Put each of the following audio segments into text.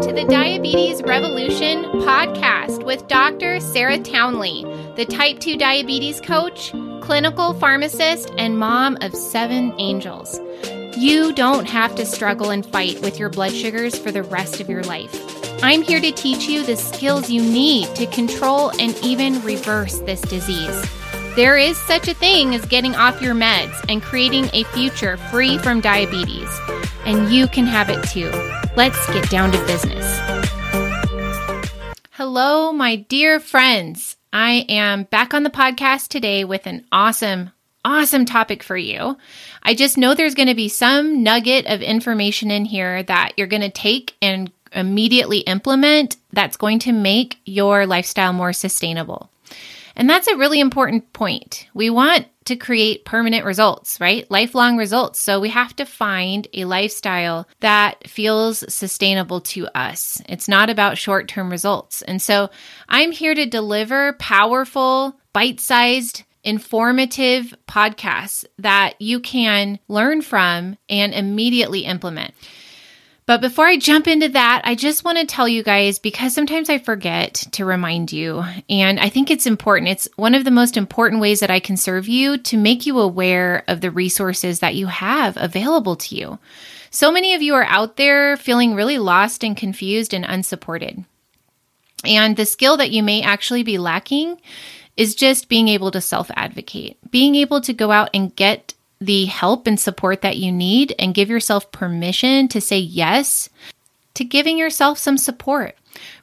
to the Diabetes Revolution podcast with Dr. Sarah Townley, the type 2 diabetes coach, clinical pharmacist, and mom of seven angels. You don't have to struggle and fight with your blood sugars for the rest of your life. I'm here to teach you the skills you need to control and even reverse this disease. There is such a thing as getting off your meds and creating a future free from diabetes. And you can have it too. Let's get down to business. Hello, my dear friends. I am back on the podcast today with an awesome, awesome topic for you. I just know there's going to be some nugget of information in here that you're going to take and immediately implement that's going to make your lifestyle more sustainable. And that's a really important point. We want to create permanent results, right? Lifelong results. So we have to find a lifestyle that feels sustainable to us. It's not about short term results. And so I'm here to deliver powerful, bite sized, informative podcasts that you can learn from and immediately implement. But before I jump into that, I just want to tell you guys because sometimes I forget to remind you. And I think it's important. It's one of the most important ways that I can serve you to make you aware of the resources that you have available to you. So many of you are out there feeling really lost and confused and unsupported. And the skill that you may actually be lacking is just being able to self advocate, being able to go out and get the help and support that you need and give yourself permission to say yes to giving yourself some support.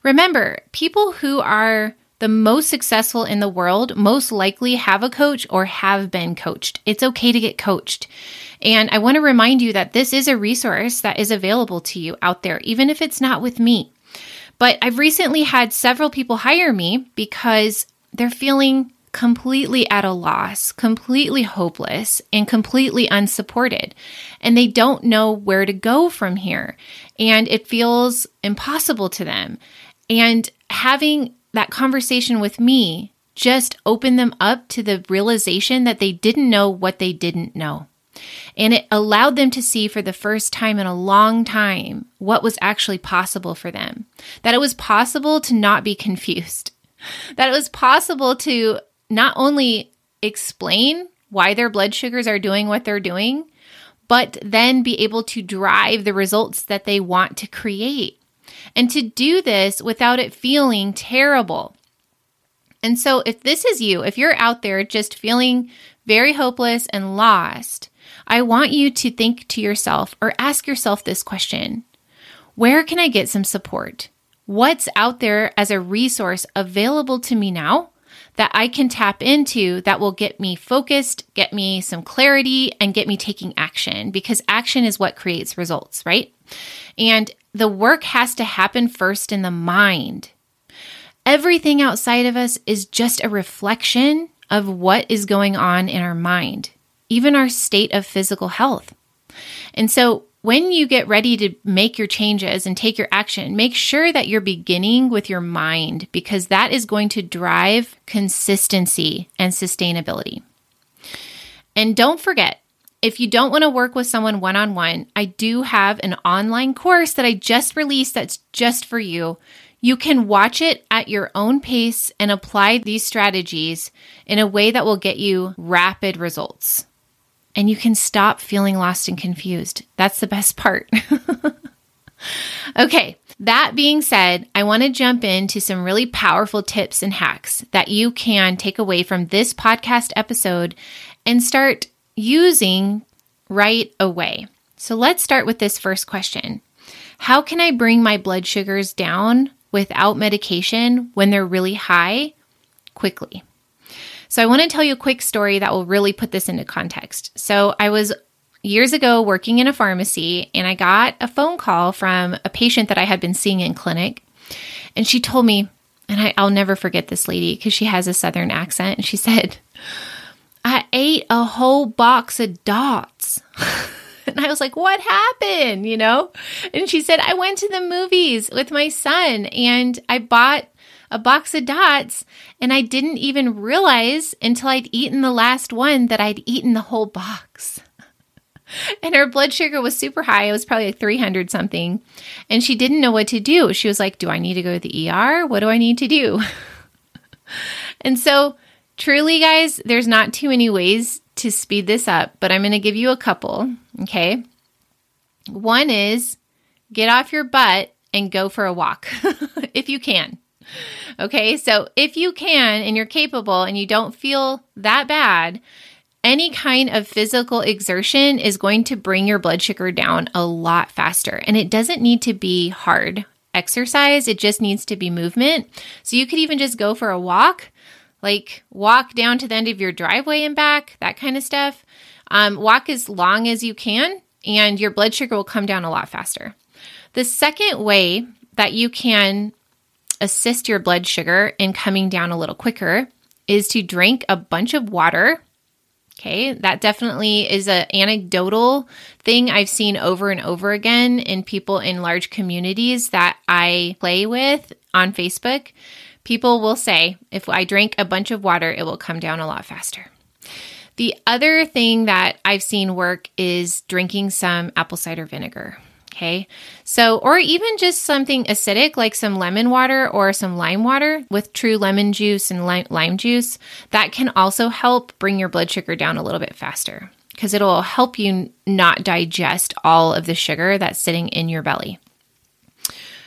Remember, people who are the most successful in the world most likely have a coach or have been coached. It's okay to get coached. And I want to remind you that this is a resource that is available to you out there, even if it's not with me. But I've recently had several people hire me because they're feeling completely at a loss, completely hopeless, and completely unsupported. And they don't know where to go from here. And it feels impossible to them. And having that conversation with me just opened them up to the realization that they didn't know what they didn't know. And it allowed them to see for the first time in a long time what was actually possible for them. That it was possible to not be confused. That it was possible to not only explain why their blood sugars are doing what they're doing, but then be able to drive the results that they want to create. And to do this without it feeling terrible. And so, if this is you, if you're out there just feeling very hopeless and lost, I want you to think to yourself or ask yourself this question Where can I get some support? What's out there as a resource available to me now that I can tap into that will get me focused, get me some clarity, and get me taking action because action is what creates results, right? And the work has to happen first in the mind. Everything outside of us is just a reflection of what is going on in our mind, even our state of physical health. And so when you get ready to make your changes and take your action, make sure that you're beginning with your mind because that is going to drive consistency and sustainability. And don't forget, if you don't want to work with someone one on one, I do have an online course that I just released that's just for you. You can watch it at your own pace and apply these strategies in a way that will get you rapid results and you can stop feeling lost and confused. That's the best part. okay, that being said, I want to jump into some really powerful tips and hacks that you can take away from this podcast episode and start using right away. So let's start with this first question How can I bring my blood sugars down without medication when they're really high quickly? So I want to tell you a quick story that will really put this into context. So I was years ago working in a pharmacy and I got a phone call from a patient that I had been seeing in clinic. And she told me, and I, will never forget this lady because she has a southern accent. And she said, I ate a whole box of dots. and I was like, what happened? You know? And she said, I went to the movies with my son and I bought a box of dots, and I didn't even realize until I'd eaten the last one that I'd eaten the whole box. and her blood sugar was super high. It was probably like 300 something. And she didn't know what to do. She was like, Do I need to go to the ER? What do I need to do? and so, truly, guys, there's not too many ways to speed this up, but I'm going to give you a couple. Okay. One is get off your butt and go for a walk if you can. Okay. So, if you can and you're capable and you don't feel that bad, any kind of physical exertion is going to bring your blood sugar down a lot faster. And it doesn't need to be hard exercise, it just needs to be movement. So you could even just go for a walk, like walk down to the end of your driveway and back, that kind of stuff. Um, walk as long as you can, and your blood sugar will come down a lot faster. The second way that you can assist your blood sugar in coming down a little quicker is to drink a bunch of water Okay, that definitely is an anecdotal thing I've seen over and over again in people in large communities that I play with on Facebook. People will say, if I drink a bunch of water, it will come down a lot faster. The other thing that I've seen work is drinking some apple cider vinegar. Okay. So, or even just something acidic like some lemon water or some lime water with true lemon juice and lime, lime juice, that can also help bring your blood sugar down a little bit faster because it'll help you not digest all of the sugar that's sitting in your belly.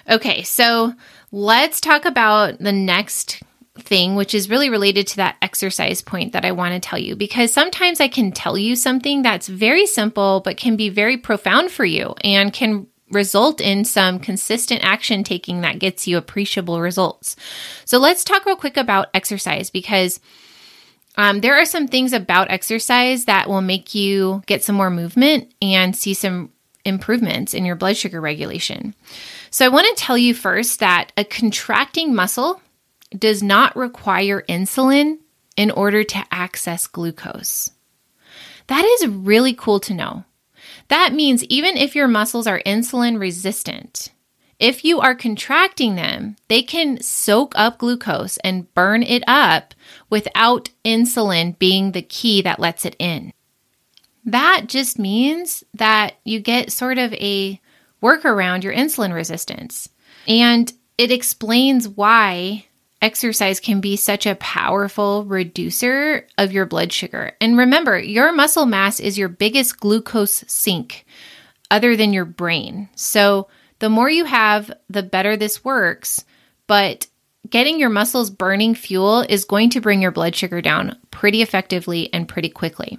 Okay. So, let's talk about the next thing, which is really related to that exercise point that I want to tell you, because sometimes I can tell you something that's very simple, but can be very profound for you and can result in some consistent action taking that gets you appreciable results. So let's talk real quick about exercise because um, there are some things about exercise that will make you get some more movement and see some improvements in your blood sugar regulation. So I want to tell you first that a contracting muscle does not require insulin in order to access glucose. That is really cool to know. That means even if your muscles are insulin resistant, if you are contracting them, they can soak up glucose and burn it up without insulin being the key that lets it in. That just means that you get sort of a workaround your insulin resistance. And it explains why exercise can be such a powerful reducer of your blood sugar. And remember, your muscle mass is your biggest glucose sink other than your brain. So the more you have, the better this works. But getting your muscles burning fuel is going to bring your blood sugar down pretty effectively and pretty quickly.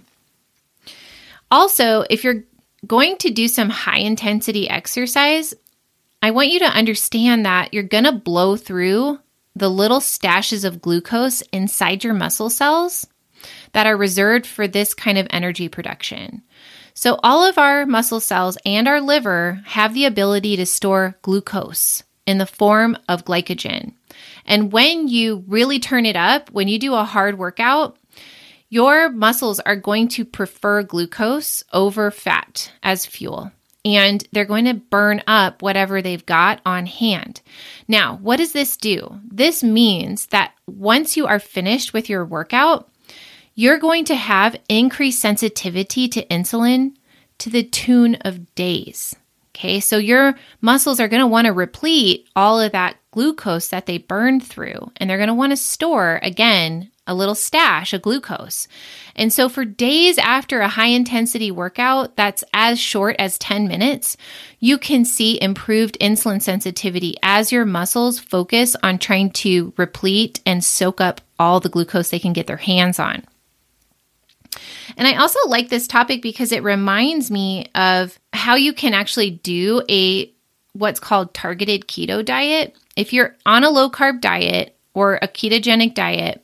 Also, if you're going to do some high intensity exercise, I want you to understand that you're going to blow through the little stashes of glucose inside your muscle cells that are reserved for this kind of energy production. So, all of our muscle cells and our liver have the ability to store glucose in the form of glycogen. And when you really turn it up, when you do a hard workout, your muscles are going to prefer glucose over fat as fuel and they're going to burn up whatever they've got on hand. Now, what does this do? This means that once you are finished with your workout, you're going to have increased sensitivity to insulin to the tune of days. Okay, so your muscles are going to want to replete all of that glucose that they burned through, and they're going to want to store again a little stash of glucose. And so, for days after a high intensity workout that's as short as 10 minutes, you can see improved insulin sensitivity as your muscles focus on trying to replete and soak up all the glucose they can get their hands on. And I also like this topic because it reminds me of how you can actually do a what's called targeted keto diet. If you're on a low carb diet or a ketogenic diet,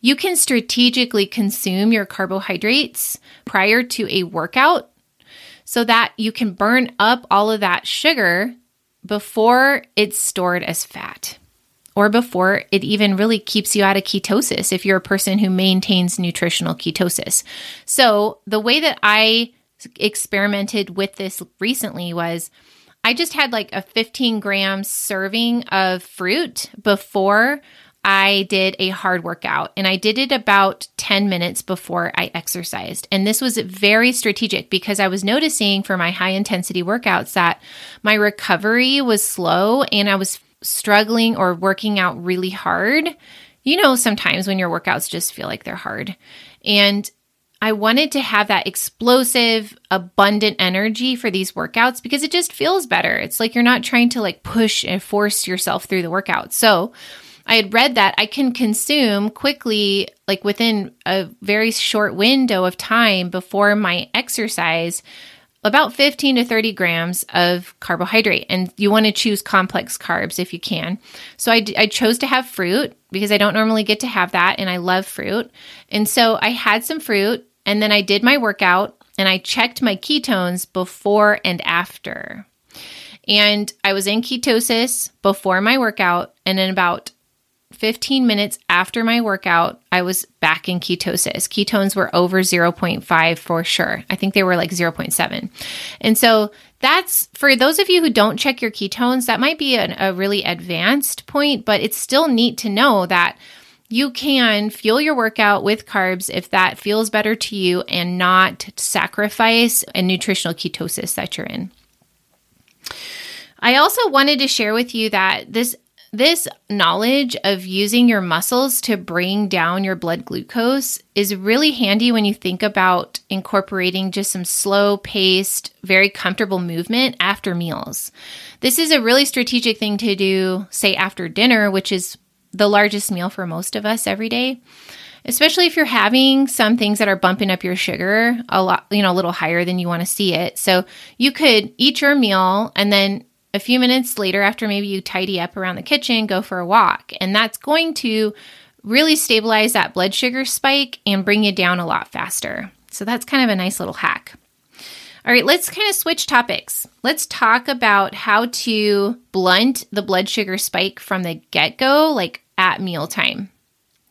you can strategically consume your carbohydrates prior to a workout so that you can burn up all of that sugar before it's stored as fat or before it even really keeps you out of ketosis if you're a person who maintains nutritional ketosis. So, the way that I experimented with this recently was I just had like a 15 gram serving of fruit before I did a hard workout and I did it about 10 minutes before I exercised. And this was very strategic because I was noticing for my high intensity workouts that my recovery was slow and I was struggling or working out really hard. You know, sometimes when your workouts just feel like they're hard. And I wanted to have that explosive, abundant energy for these workouts because it just feels better. It's like you're not trying to like push and force yourself through the workout. So I had read that I can consume quickly, like within a very short window of time before my exercise, about 15 to 30 grams of carbohydrate. And you want to choose complex carbs if you can. So I, I chose to have fruit because I don't normally get to have that. And I love fruit. And so I had some fruit and then I did my workout and I checked my ketones before and after. And I was in ketosis before my workout. And in about 15 minutes after my workout, I was back in ketosis. Ketones were over 0.5 for sure. I think they were like 0.7. And so that's for those of you who don't check your ketones, that might be an, a really advanced point, but it's still neat to know that you can fuel your workout with carbs if that feels better to you and not sacrifice a nutritional ketosis that you're in. I also wanted to share with you that this this knowledge of using your muscles to bring down your blood glucose is really handy when you think about incorporating just some slow paced, very comfortable movement after meals. This is a really strategic thing to do, say, after dinner, which is the largest meal for most of us every day. Especially if you're having some things that are bumping up your sugar a lot, you know, a little higher than you want to see it. So you could eat your meal and then a few minutes later, after maybe you tidy up around the kitchen, go for a walk. And that's going to really stabilize that blood sugar spike and bring you down a lot faster. So that's kind of a nice little hack. All right, let's kind of switch topics. Let's talk about how to blunt the blood sugar spike from the get go, like at mealtime.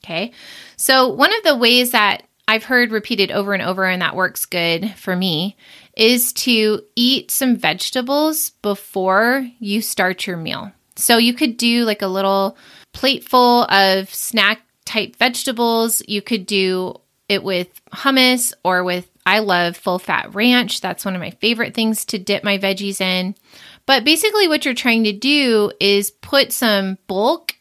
Okay, so one of the ways that I've heard repeated over and over, and that works good for me, is to eat some vegetables before you start your meal. So you could do like a little plateful of snack type vegetables. You could do it with hummus or with, I love full fat ranch. That's one of my favorite things to dip my veggies in. But basically, what you're trying to do is put some bulk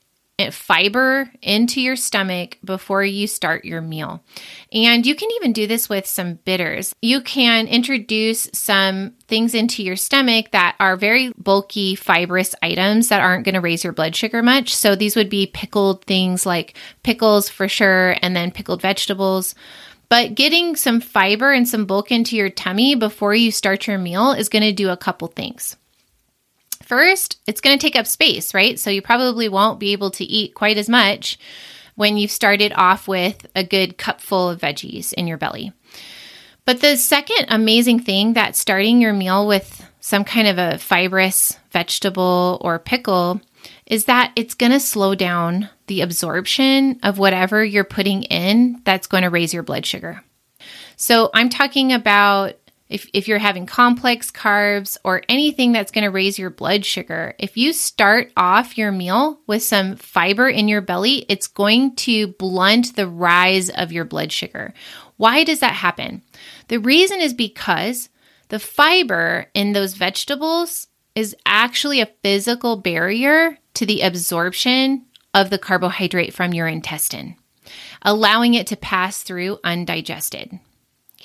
fiber into your stomach before you start your meal. And you can even do this with some bitters. You can introduce some things into your stomach that are very bulky, fibrous items that aren't going to raise your blood sugar much. So these would be pickled things like pickles for sure, and then pickled vegetables. But getting some fiber and some bulk into your tummy before you start your meal is going to do a couple things. First, it's going to take up space, right? So you probably won't be able to eat quite as much when you've started off with a good cupful of veggies in your belly. But the second amazing thing that starting your meal with some kind of a fibrous vegetable or pickle is that it's going to slow down the absorption of whatever you're putting in that's going to raise your blood sugar. So I'm talking about if, if you're having complex carbs or anything that's going to raise your blood sugar, if you start off your meal with some fiber in your belly, it's going to blunt the rise of your blood sugar. Why does that happen? The reason is because the fiber in those vegetables is actually a physical barrier to the absorption of the carbohydrate from your intestine, allowing it to pass through undigested.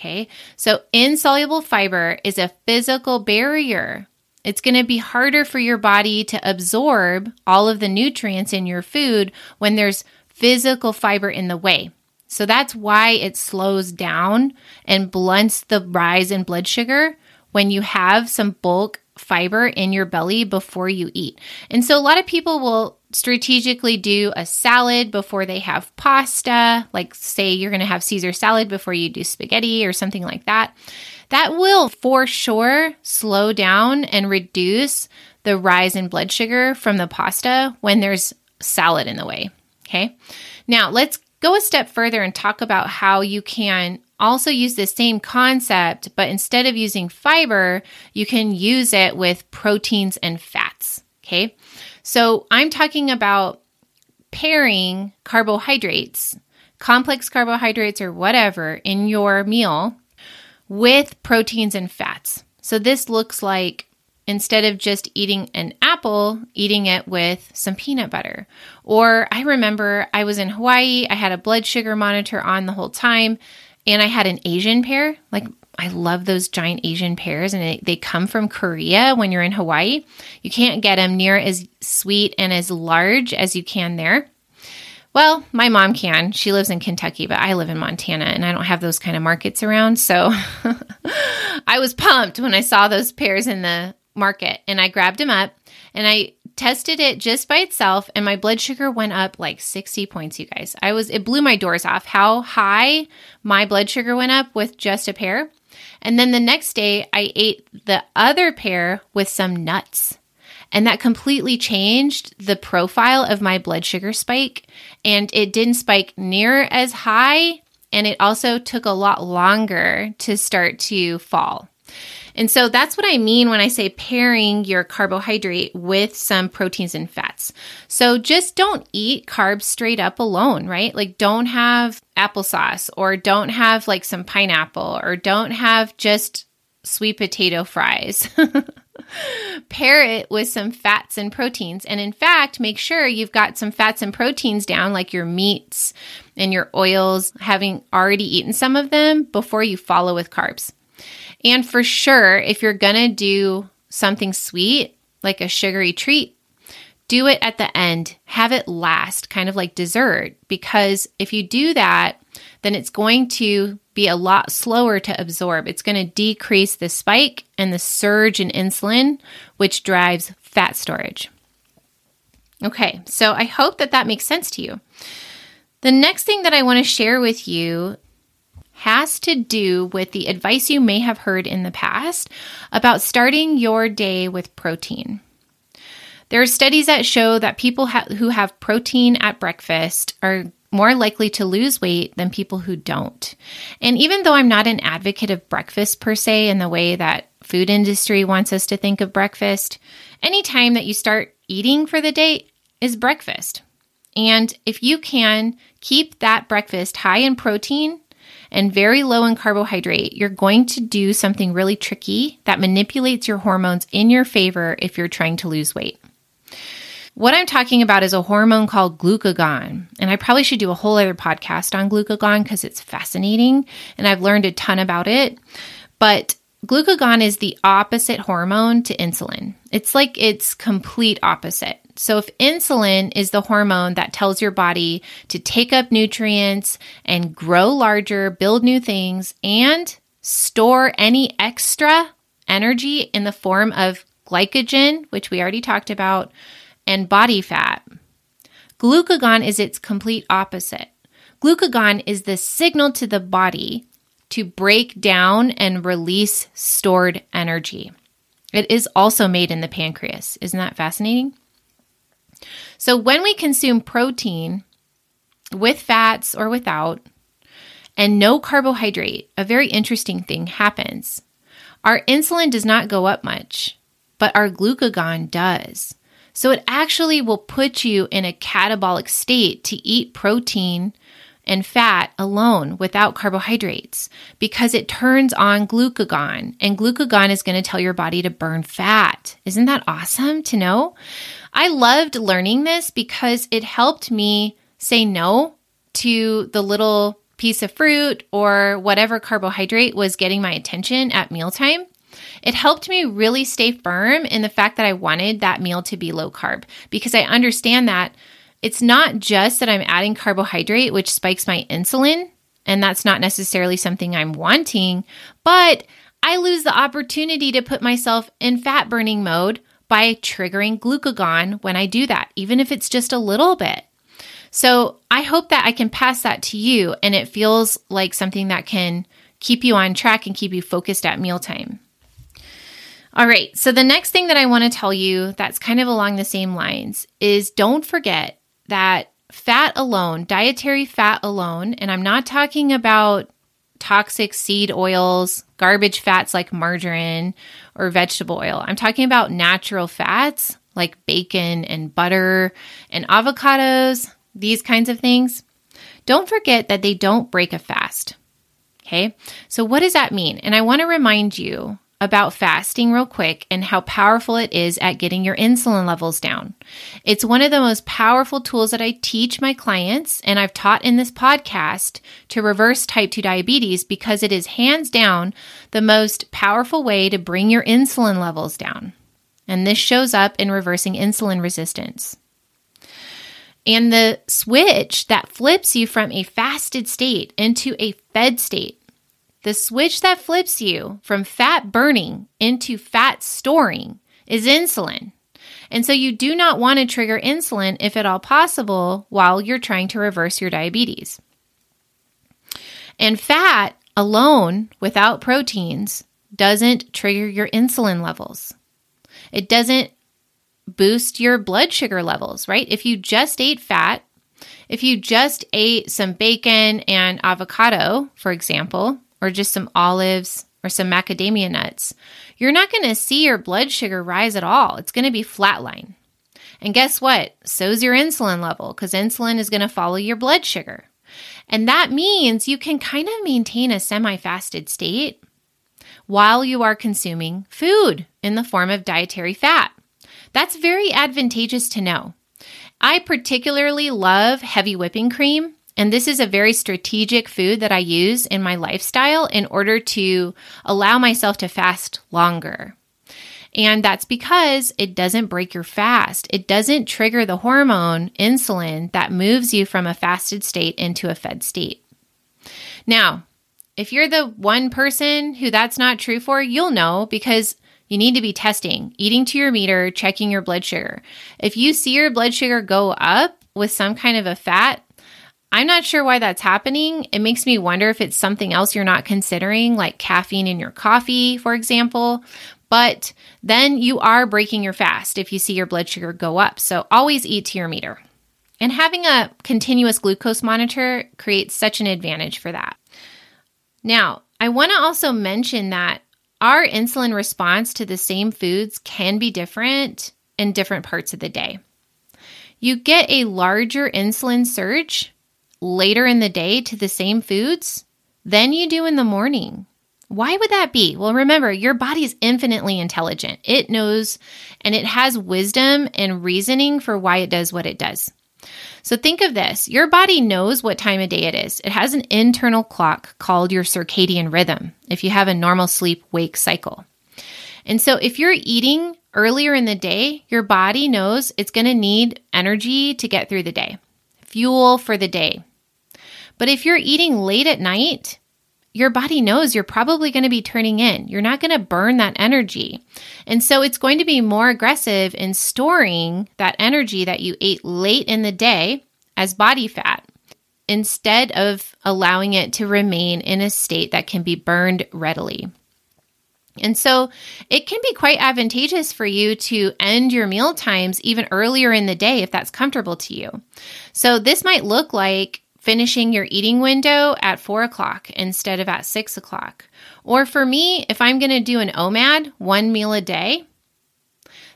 Okay. So insoluble fiber is a physical barrier. It's going to be harder for your body to absorb all of the nutrients in your food when there's physical fiber in the way. So that's why it slows down and blunts the rise in blood sugar when you have some bulk fiber in your belly before you eat. And so a lot of people will strategically do a salad before they have pasta, like say you're going to have Caesar salad before you do spaghetti or something like that. That will for sure slow down and reduce the rise in blood sugar from the pasta when there's salad in the way. Okay. Now let's go a step further and talk about how you can also use the same concept, but instead of using fiber, you can use it with proteins and fats. Okay. So I'm talking about pairing carbohydrates, complex carbohydrates or whatever in your meal with proteins and fats. So this looks like instead of just eating an apple, eating it with some peanut butter. Or I remember I was in Hawaii, I had a blood sugar monitor on the whole time, and I had an Asian pear. Like, I love those giant Asian pears, and they come from Korea when you're in Hawaii. You can't get them near as sweet and as large as you can there. Well, my mom can. She lives in Kentucky, but I live in Montana and I don't have those kind of markets around. So I was pumped when I saw those pears in the market and I grabbed them up and I tested it just by itself and my blood sugar went up like 60 points you guys. I was it blew my doors off how high my blood sugar went up with just a pear. And then the next day I ate the other pear with some nuts. And that completely changed the profile of my blood sugar spike and it didn't spike near as high and it also took a lot longer to start to fall. And so that's what I mean when I say pairing your carbohydrate with some proteins and fats. So just don't eat carbs straight up alone, right? Like don't have applesauce or don't have like some pineapple or don't have just sweet potato fries. Pair it with some fats and proteins. And in fact, make sure you've got some fats and proteins down, like your meats and your oils, having already eaten some of them before you follow with carbs. And for sure, if you're going to do something sweet, like a sugary treat, do it at the end. Have it last, kind of like dessert, because if you do that, then it's going to be a lot slower to absorb. It's going to decrease the spike and the surge in insulin, which drives fat storage. Okay, so I hope that that makes sense to you. The next thing that I want to share with you has to do with the advice you may have heard in the past about starting your day with protein. There are studies that show that people ha- who have protein at breakfast are more likely to lose weight than people who don't. And even though I'm not an advocate of breakfast per se in the way that food industry wants us to think of breakfast, any time that you start eating for the day is breakfast. And if you can keep that breakfast high in protein and very low in carbohydrate, you're going to do something really tricky that manipulates your hormones in your favor if you're trying to lose weight. What I'm talking about is a hormone called glucagon. And I probably should do a whole other podcast on glucagon because it's fascinating and I've learned a ton about it. But glucagon is the opposite hormone to insulin. It's like its complete opposite. So, if insulin is the hormone that tells your body to take up nutrients and grow larger, build new things, and store any extra energy in the form of glycogen, which we already talked about, and body fat, glucagon is its complete opposite. Glucagon is the signal to the body to break down and release stored energy. It is also made in the pancreas. Isn't that fascinating? So, when we consume protein with fats or without, and no carbohydrate, a very interesting thing happens. Our insulin does not go up much, but our glucagon does. So, it actually will put you in a catabolic state to eat protein and fat alone without carbohydrates because it turns on glucagon, and glucagon is going to tell your body to burn fat. Isn't that awesome to know? I loved learning this because it helped me say no to the little piece of fruit or whatever carbohydrate was getting my attention at mealtime. It helped me really stay firm in the fact that I wanted that meal to be low carb because I understand that it's not just that I'm adding carbohydrate, which spikes my insulin, and that's not necessarily something I'm wanting, but I lose the opportunity to put myself in fat burning mode by triggering glucagon when I do that, even if it's just a little bit. So I hope that I can pass that to you and it feels like something that can keep you on track and keep you focused at mealtime. All right, so the next thing that I want to tell you that's kind of along the same lines is don't forget that fat alone, dietary fat alone, and I'm not talking about toxic seed oils, garbage fats like margarine or vegetable oil. I'm talking about natural fats like bacon and butter and avocados, these kinds of things, don't forget that they don't break a fast. Okay, so what does that mean? And I want to remind you about fasting real quick and how powerful it is at getting your insulin levels down. It's one of the most powerful tools that I teach my clients and I've taught in this podcast to reverse type 2 diabetes because it is hands down the most powerful way to bring your insulin levels down. And this shows up in reversing insulin resistance. And the switch that flips you from a fasted state into a fed state the switch that flips you from fat burning into fat storing is insulin. And so you do not want to trigger insulin if at all possible while you're trying to reverse your diabetes. And fat alone without proteins doesn't trigger your insulin levels. It doesn't boost your blood sugar levels, right? If you just ate fat, if you just ate some bacon and avocado, for example, or just some olives or some macadamia nuts, you're not going to see your blood sugar rise at all. It's going to be flatline. And guess what? So's your insulin level because insulin is going to follow your blood sugar. And that means you can kind of maintain a semi fasted state while you are consuming food in the form of dietary fat. That's very advantageous to know. I particularly love heavy whipping cream and this is a very strategic food that I use in my lifestyle in order to allow myself to fast longer. And that's because it doesn't break your fast. It doesn't trigger the hormone insulin that moves you from a fasted state into a fed state. Now, if you're the one person who that's not true for, you'll know because you need to be testing, eating to your meter, checking your blood sugar. If you see your blood sugar go up with some kind of a fat, I'm not sure why that's happening. It makes me wonder if it's something else you're not considering, like caffeine in your coffee, for example. But then you are breaking your fast if you see your blood sugar go up. So always eat to your meter. And having a continuous glucose monitor creates such an advantage for that. Now, I want to also mention that our insulin response to the same foods can be different in different parts of the day. You get a larger insulin surge later in the day to the same foods than you do in the morning. Why would that be? Well, remember, your body is infinitely intelligent. It knows and it has wisdom and reasoning for why it does what it does. So think of this your body knows what time of day it is. It has an internal clock called your circadian rhythm if you have a normal sleep wake cycle. And so if you're eating earlier in the day, your body knows it's going to need energy to get through the day, fuel for the day. But if you're eating late at night, your body knows you're probably going to be turning in. You're not going to burn that energy. And so it's going to be more aggressive in storing that energy that you ate late in the day as body fat instead of allowing it to remain in a state that can be burned readily. And so it can be quite advantageous for you to end your meal times even earlier in the day if that's comfortable to you. So this might look like finishing your eating window at four o'clock instead of at six o'clock. Or for me, if I'm going to do an OMAD, one meal a day,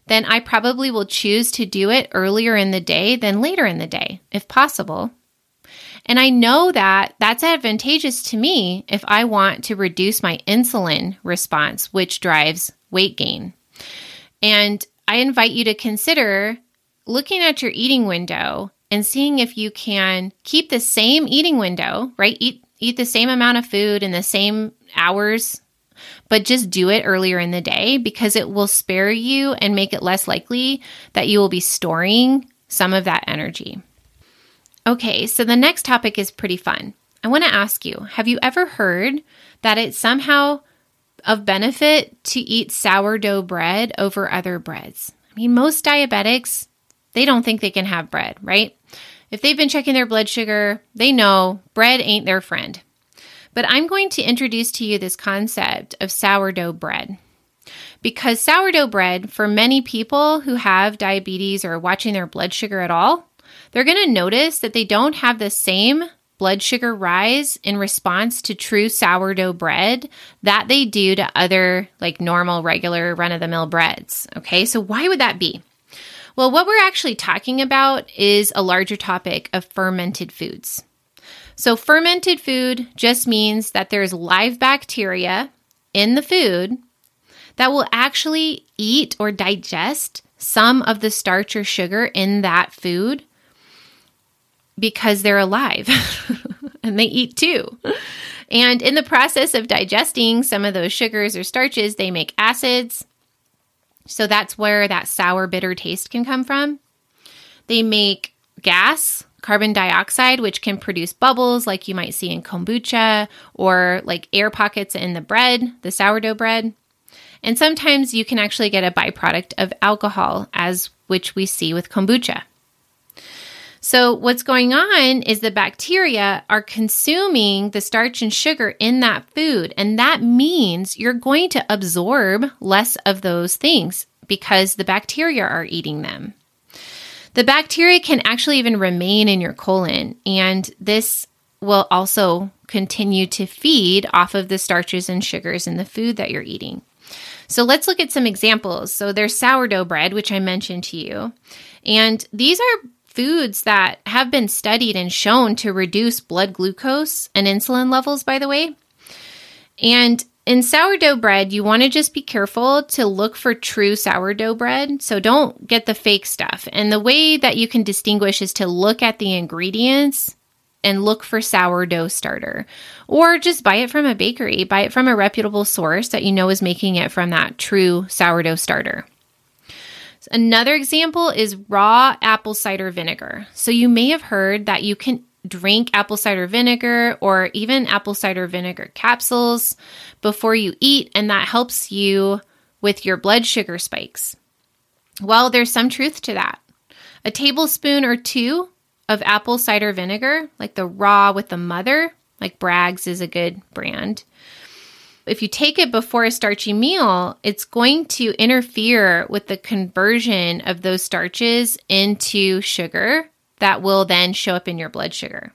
then I probably will choose to do it earlier in the day than later in the day, if possible. And I know that that's advantageous to me if I want to reduce my insulin response, which drives weight gain. And I invite you to consider looking at your eating window and seeing if you can keep the same eating window, right? Eat eat the same amount of food in the same hours, but just do it earlier in the day because it will spare you and make it less likely that you will be storing some of that energy. Okay, so the next topic is pretty fun. I want to ask you, have you ever heard that it's somehow of benefit to eat sourdough bread over other breads? I mean, most diabetics they don't think they can have bread, right? If they've been checking their blood sugar, they know bread ain't their friend. But I'm going to introduce to you this concept of sourdough bread. Because sourdough bread, for many people who have diabetes or watching their blood sugar at all, they're going to notice that they don't have the same blood sugar rise in response to true sourdough bread that they do to other like normal regular run of the mill breads. Okay? So why would that be? Well, what we're actually talking about is a larger topic of fermented foods. So, fermented food just means that there's live bacteria in the food that will actually eat or digest some of the starch or sugar in that food because they're alive and they eat too. And in the process of digesting some of those sugars or starches, they make acids. So that's where that sour, bitter taste can come from. They make gas, carbon dioxide, which can produce bubbles like you might see in kombucha or like air pockets in the bread, the sourdough bread. And sometimes you can actually get a byproduct of alcohol, as which we see with kombucha. So, what's going on is the bacteria are consuming the starch and sugar in that food. And that means you're going to absorb less of those things because the bacteria are eating them. The bacteria can actually even remain in your colon, and this will also continue to feed off of the starches and sugars in the food that you're eating. So let's look at some examples. So there's sourdough bread, which I mentioned to you. And these are foods that have been studied and shown to reduce blood glucose and insulin levels, by the way. And in sourdough bread, you want to just be careful to look for true sourdough bread. So don't get the fake stuff. And the way that you can distinguish is to look at the ingredients and look for sourdough starter. Or just buy it from a bakery, buy it from a reputable source that you know is making it from that true sourdough starter. Another example is raw apple cider vinegar. So you may have heard that you can drink apple cider vinegar or even apple cider vinegar capsules before you eat, and that helps you with your blood sugar spikes. Well, there's some truth to that. A tablespoon or two of apple cider vinegar, like the raw with the mother, like Bragg's is a good brand. If you take it before a starchy meal, it's going to interfere with the conversion of those starches into sugar that will then show up in your blood sugar.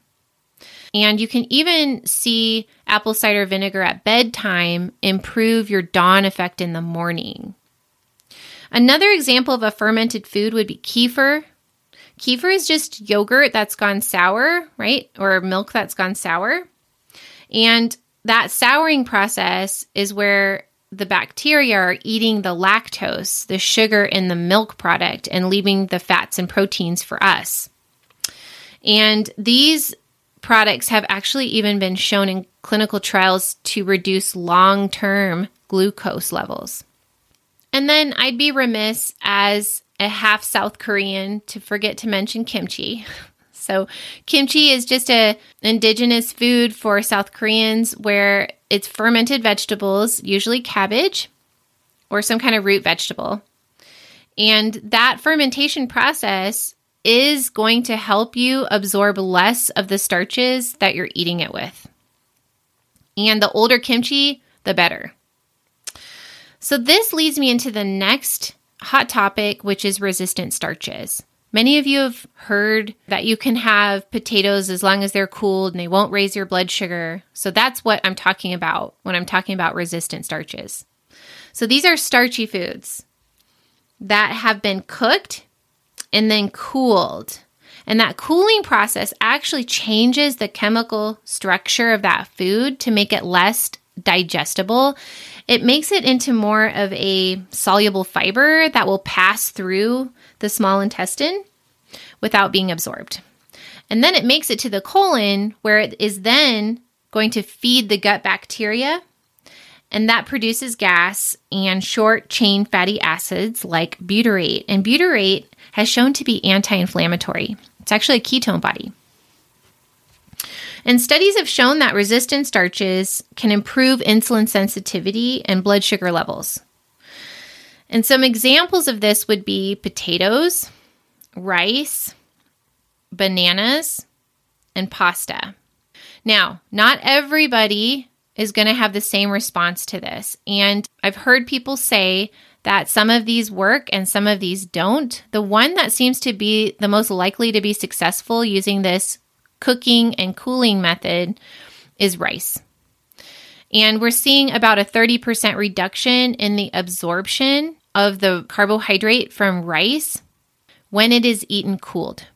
And you can even see apple cider vinegar at bedtime improve your dawn effect in the morning. Another example of a fermented food would be kefir, Kefir is just yogurt that's gone sour, right? Or milk that's gone sour. And that souring process is where the bacteria are eating the lactose, the sugar in the milk product, and leaving the fats and proteins for us. And these products have actually even been shown in clinical trials to reduce long term glucose levels. And then I'd be remiss as a half South Korean to forget to mention kimchi. So, kimchi is just a indigenous food for South Koreans where it's fermented vegetables, usually cabbage or some kind of root vegetable. And that fermentation process is going to help you absorb less of the starches that you're eating it with. And the older kimchi, the better. So, this leads me into the next hot topic, which is resistant starches. Many of you have heard that you can have potatoes as long as they're cooled and they won't raise your blood sugar. So that's what I'm talking about when I'm talking about resistant starches. So these are starchy foods that have been cooked and then cooled. And that cooling process actually changes the chemical structure of that food to make it less digestible it makes it into more of a soluble fiber that will pass through the small intestine without being absorbed. And then it makes it to the colon where it is then going to feed the gut bacteria. And that produces gas and short chain fatty acids like butyrate. And butyrate has shown to be anti inflammatory. It's actually a ketone body. And studies have shown that resistant starches can improve insulin sensitivity and blood sugar levels. And some examples of this would be potatoes, rice, bananas, and pasta. Now, not everybody is going to have the same response to this. And I've heard people say that some of these work and some of these don't. The one that seems to be the most likely to be successful using this cooking and cooling method is rice. And we're seeing about a 30% reduction in the absorption of the carbohydrate from rice when it is eaten cooled.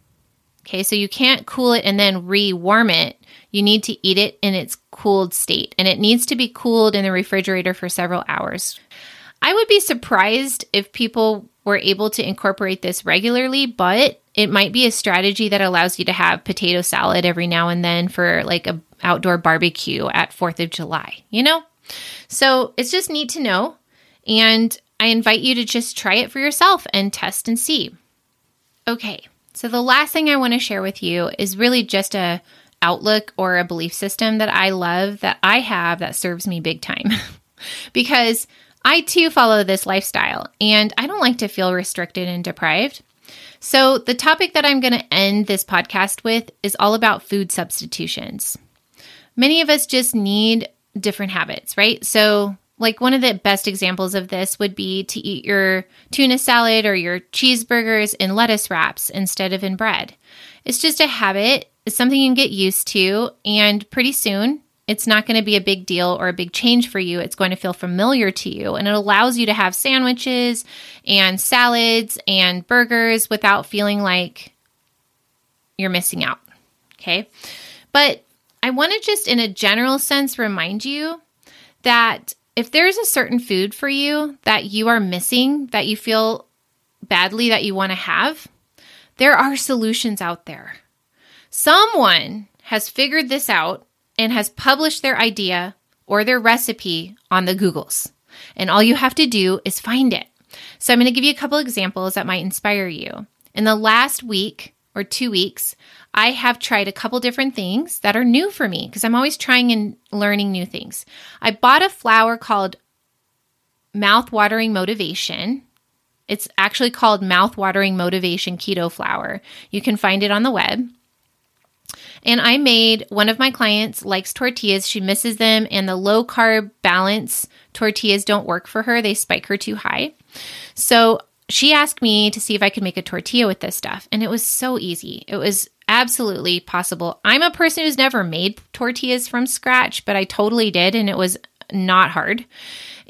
Okay, so you can't cool it and then re warm it. You need to eat it in its cooled state, and it needs to be cooled in the refrigerator for several hours. I would be surprised if people were able to incorporate this regularly, but it might be a strategy that allows you to have potato salad every now and then for like a outdoor barbecue at 4th of July, you know? So, it's just neat to know and I invite you to just try it for yourself and test and see. Okay. So the last thing I want to share with you is really just a outlook or a belief system that I love that I have that serves me big time. because I too follow this lifestyle and I don't like to feel restricted and deprived. So, the topic that I'm going to end this podcast with is all about food substitutions. Many of us just need different habits, right? So, like one of the best examples of this would be to eat your tuna salad or your cheeseburgers in lettuce wraps instead of in bread. It's just a habit, it's something you can get used to, and pretty soon it's not going to be a big deal or a big change for you. It's going to feel familiar to you, and it allows you to have sandwiches and salads and burgers without feeling like you're missing out. Okay. But I want to just, in a general sense, remind you that if there's a certain food for you that you are missing, that you feel badly that you want to have, there are solutions out there. Someone has figured this out and has published their idea or their recipe on the Googles. And all you have to do is find it. So I'm going to give you a couple examples that might inspire you. In the last week or two weeks, I have tried a couple different things that are new for me because I'm always trying and learning new things. I bought a flour called Mouth-Watering Motivation. It's actually called Mouth-Watering Motivation Keto Flour. You can find it on the web. And I made one of my clients likes tortillas. She misses them, and the low carb balance tortillas don't work for her. They spike her too high. So she asked me to see if I could make a tortilla with this stuff. And it was so easy. It was absolutely possible. I'm a person who's never made tortillas from scratch, but I totally did, and it was not hard.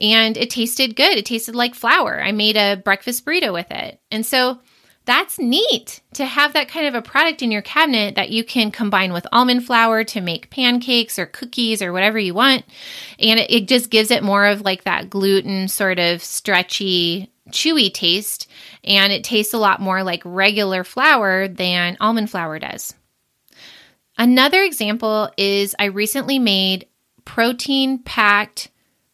And it tasted good. It tasted like flour. I made a breakfast burrito with it. And so that's neat to have that kind of a product in your cabinet that you can combine with almond flour to make pancakes or cookies or whatever you want. And it, it just gives it more of like that gluten sort of stretchy chewy taste, and it tastes a lot more like regular flour than almond flour does. Another example is I recently made protein packed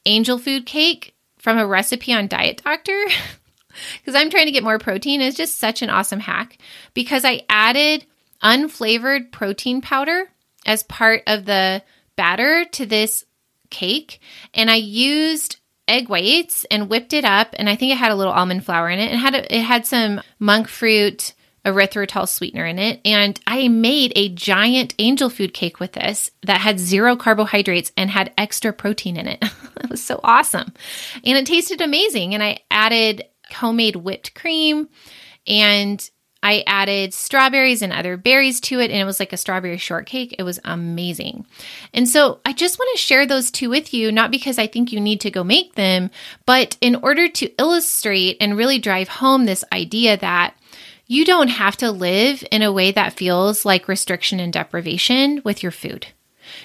angel food cake from a recipe on Diet Doctor because I'm trying to get more protein. It's just such an awesome hack because I added unflavored protein powder as part of the batter to this cake and I used egg whites and whipped it up, and I think it had a little almond flour in it, and had a, it had some monk fruit erythritol sweetener in it. And I made a giant angel food cake with this that had zero carbohydrates and had extra protein in it. it was so awesome. And it tasted amazing. And I added homemade whipped cream and I added strawberries and other berries to it, and it was like a strawberry shortcake. It was amazing. And so I just want to share those two with you, not because I think you need to go make them, but in order to illustrate and really drive home this idea that you don't have to live in a way that feels like restriction and deprivation with your food.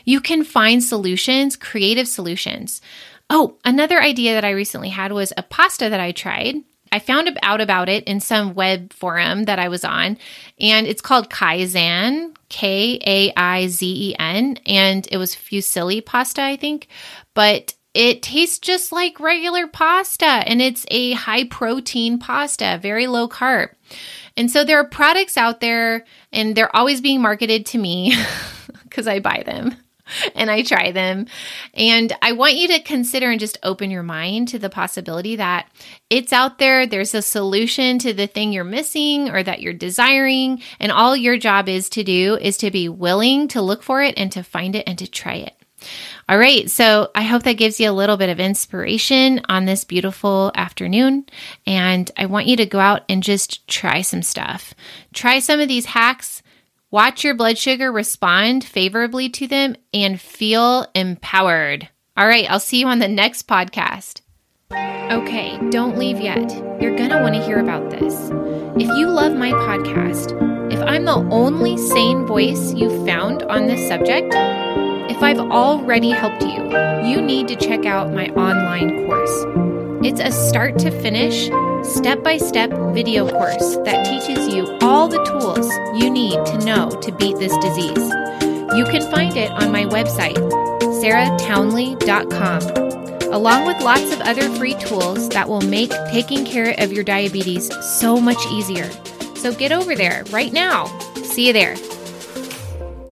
You can find solutions, creative solutions. Oh, another idea that I recently had was a pasta that I tried I found out about it in some web forum that I was on, and it's called Kaizen, K A I Z E N, and it was fusilli pasta, I think, but it tastes just like regular pasta, and it's a high protein pasta, very low carb. And so there are products out there, and they're always being marketed to me because I buy them. and I try them. And I want you to consider and just open your mind to the possibility that it's out there. There's a solution to the thing you're missing or that you're desiring. And all your job is to do is to be willing to look for it and to find it and to try it. All right, so I hope that gives you a little bit of inspiration on this beautiful afternoon. And I want you to go out and just try some stuff. Try some of these hacks Watch your blood sugar respond favorably to them and feel empowered. All right, I'll see you on the next podcast. Okay, don't leave yet. You're gonna want to hear about this. If you love my podcast, if I'm the only sane voice you've found on this subject, if I've already helped you, you need to check out my online course. It's a start to finish, step by step video course that teaches you all the tools you need to know to beat this disease. You can find it on my website, sarahtownley.com along with lots of other free tools that will make taking care of your diabetes so much easier. So get over there right now. See you there.